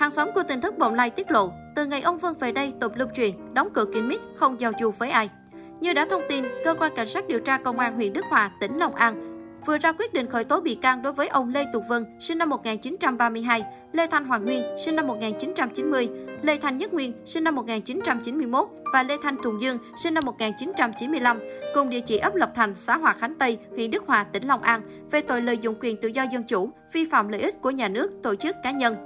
Hàng xóm của tỉnh thất Bồng Lai tiết lộ, từ ngày ông Vân về đây tụm lưu truyền, đóng cửa kín mít, không giao du với ai. Như đã thông tin, cơ quan cảnh sát điều tra công an huyện Đức Hòa, tỉnh Long An vừa ra quyết định khởi tố bị can đối với ông Lê Tùng Vân, sinh năm 1932, Lê Thanh Hoàng Nguyên, sinh năm 1990, Lê Thanh Nhất Nguyên, sinh năm 1991 và Lê Thanh Tùng Dương, sinh năm 1995, cùng địa chỉ ấp Lập Thành, xã Hòa Khánh Tây, huyện Đức Hòa, tỉnh Long An, về tội lợi dụng quyền tự do dân chủ, vi phạm lợi ích của nhà nước, tổ chức cá nhân.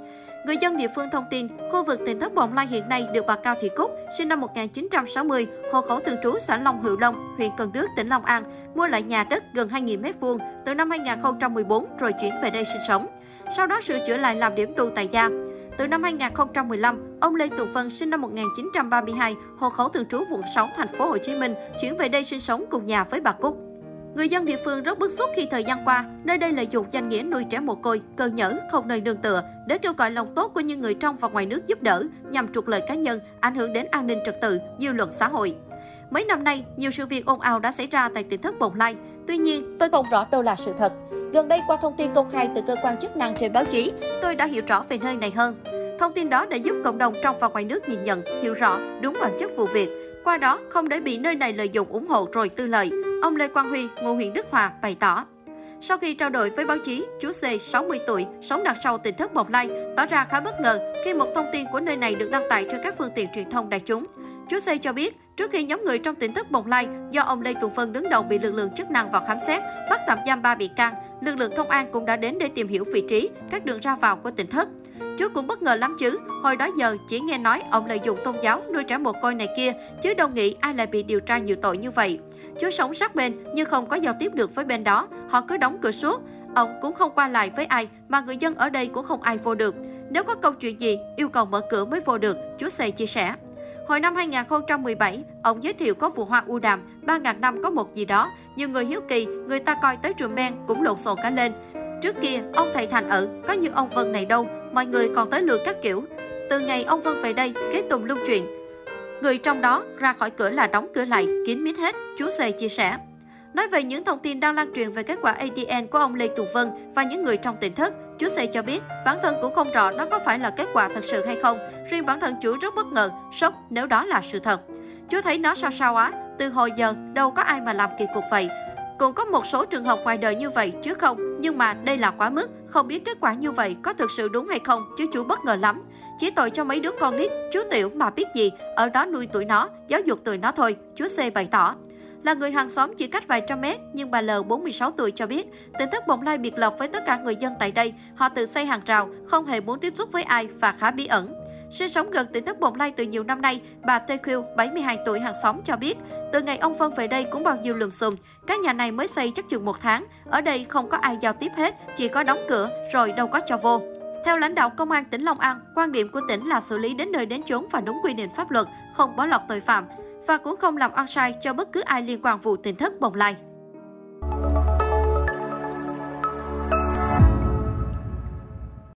Người dân địa phương thông tin, khu vực tỉnh Thất Bồng Lai hiện nay được bà Cao Thị Cúc, sinh năm 1960, hộ khẩu thường trú xã Long Hữu Long, huyện Cần Đước, tỉnh Long An, mua lại nhà đất gần 2.000 m2 từ năm 2014 rồi chuyển về đây sinh sống. Sau đó sửa chữa lại làm điểm tu tại gia. Từ năm 2015, ông Lê Tùng Vân sinh năm 1932, hộ khẩu thường trú quận 6 thành phố Hồ Chí Minh, chuyển về đây sinh sống cùng nhà với bà Cúc. Người dân địa phương rất bức xúc khi thời gian qua, nơi đây lợi dụng danh nghĩa nuôi trẻ mồ côi, cơ nhở, không nơi nương tựa để kêu gọi lòng tốt của những người trong và ngoài nước giúp đỡ nhằm trục lợi cá nhân, ảnh hưởng đến an ninh trật tự, dư luận xã hội. Mấy năm nay, nhiều sự việc ồn ào đã xảy ra tại tỉnh thất Bồng Lai. Tuy nhiên, tôi không rõ đâu là sự thật. Gần đây qua thông tin công khai từ cơ quan chức năng trên báo chí, tôi đã hiểu rõ về nơi này hơn. Thông tin đó đã giúp cộng đồng trong và ngoài nước nhìn nhận, hiểu rõ đúng bản chất vụ việc. Qua đó, không để bị nơi này lợi dụng ủng hộ rồi tư lợi, Ông Lê Quang Huy, ngụ huyện Đức Hòa bày tỏ. Sau khi trao đổi với báo chí, chú C, 60 tuổi, sống đằng sau tỉnh thất Bồng Lai, tỏ ra khá bất ngờ khi một thông tin của nơi này được đăng tải trên các phương tiện truyền thông đại chúng. Chú C cho biết, trước khi nhóm người trong tỉnh thất Bồng Lai do ông Lê Tùng Phân đứng đầu bị lực lượng chức năng vào khám xét, bắt tạm giam 3 bị can, lực lượng công an cũng đã đến để tìm hiểu vị trí, các đường ra vào của tỉnh thất. Chú cũng bất ngờ lắm chứ, hồi đó giờ chỉ nghe nói ông lợi dụng tôn giáo nuôi trẻ mồ côi này kia, chứ đâu nghĩ ai lại bị điều tra nhiều tội như vậy. Chú sống sát bên nhưng không có giao tiếp được với bên đó, họ cứ đóng cửa suốt. Ông cũng không qua lại với ai mà người dân ở đây cũng không ai vô được. Nếu có câu chuyện gì, yêu cầu mở cửa mới vô được, chú Sầy chia sẻ. Hồi năm 2017, ông giới thiệu có vụ hoa u đàm, 3.000 năm có một gì đó. Nhiều người hiếu kỳ, người ta coi tới trường men cũng lộn xộn cả lên. Trước kia, ông thầy Thành ở, có như ông Vân này đâu, mọi người còn tới lượt các kiểu. Từ ngày ông Vân về đây, kế tùng lưu chuyện, Người trong đó ra khỏi cửa là đóng cửa lại, kín mít hết, chú Sề chia sẻ. Nói về những thông tin đang lan truyền về kết quả ADN của ông Lê Tùng Vân và những người trong tỉnh thất, chú Xê cho biết bản thân cũng không rõ đó có phải là kết quả thật sự hay không. Riêng bản thân chú rất bất ngờ, sốc nếu đó là sự thật. Chú thấy nó sao sao á, từ hồi giờ đâu có ai mà làm kỳ cục vậy. Cũng có một số trường hợp ngoài đời như vậy chứ không, nhưng mà đây là quá mức, không biết kết quả như vậy có thực sự đúng hay không chứ chú bất ngờ lắm. Chỉ tội cho mấy đứa con nít, chú Tiểu mà biết gì, ở đó nuôi tuổi nó, giáo dục tụi nó thôi, chú C bày tỏ. Là người hàng xóm chỉ cách vài trăm mét, nhưng bà L 46 tuổi cho biết, tỉnh thất Bồng Lai biệt lập với tất cả người dân tại đây, họ tự xây hàng rào, không hề muốn tiếp xúc với ai và khá bí ẩn. Sinh sống gần tỉnh thất Bồng Lai từ nhiều năm nay, bà Tê TQ, 72 tuổi hàng xóm cho biết, từ ngày ông Phân về đây cũng bao nhiêu lùm xùm. Các nhà này mới xây chắc chừng một tháng, ở đây không có ai giao tiếp hết, chỉ có đóng cửa, rồi đâu có cho vô. Theo lãnh đạo công an tỉnh Long An, quan điểm của tỉnh là xử lý đến nơi đến chốn và đúng quy định pháp luật, không bỏ lọt tội phạm và cũng không làm oan sai cho bất cứ ai liên quan vụ tỉnh thất bồng lai.